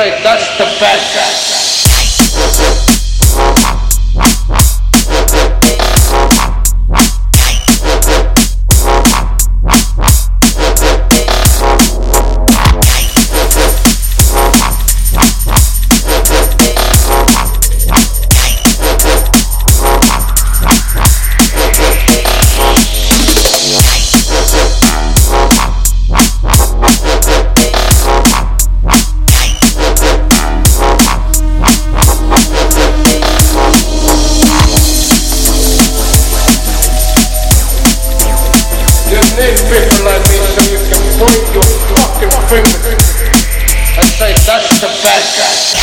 say that's the best. these people like me you can fucking privilege. I say that's the bad guy.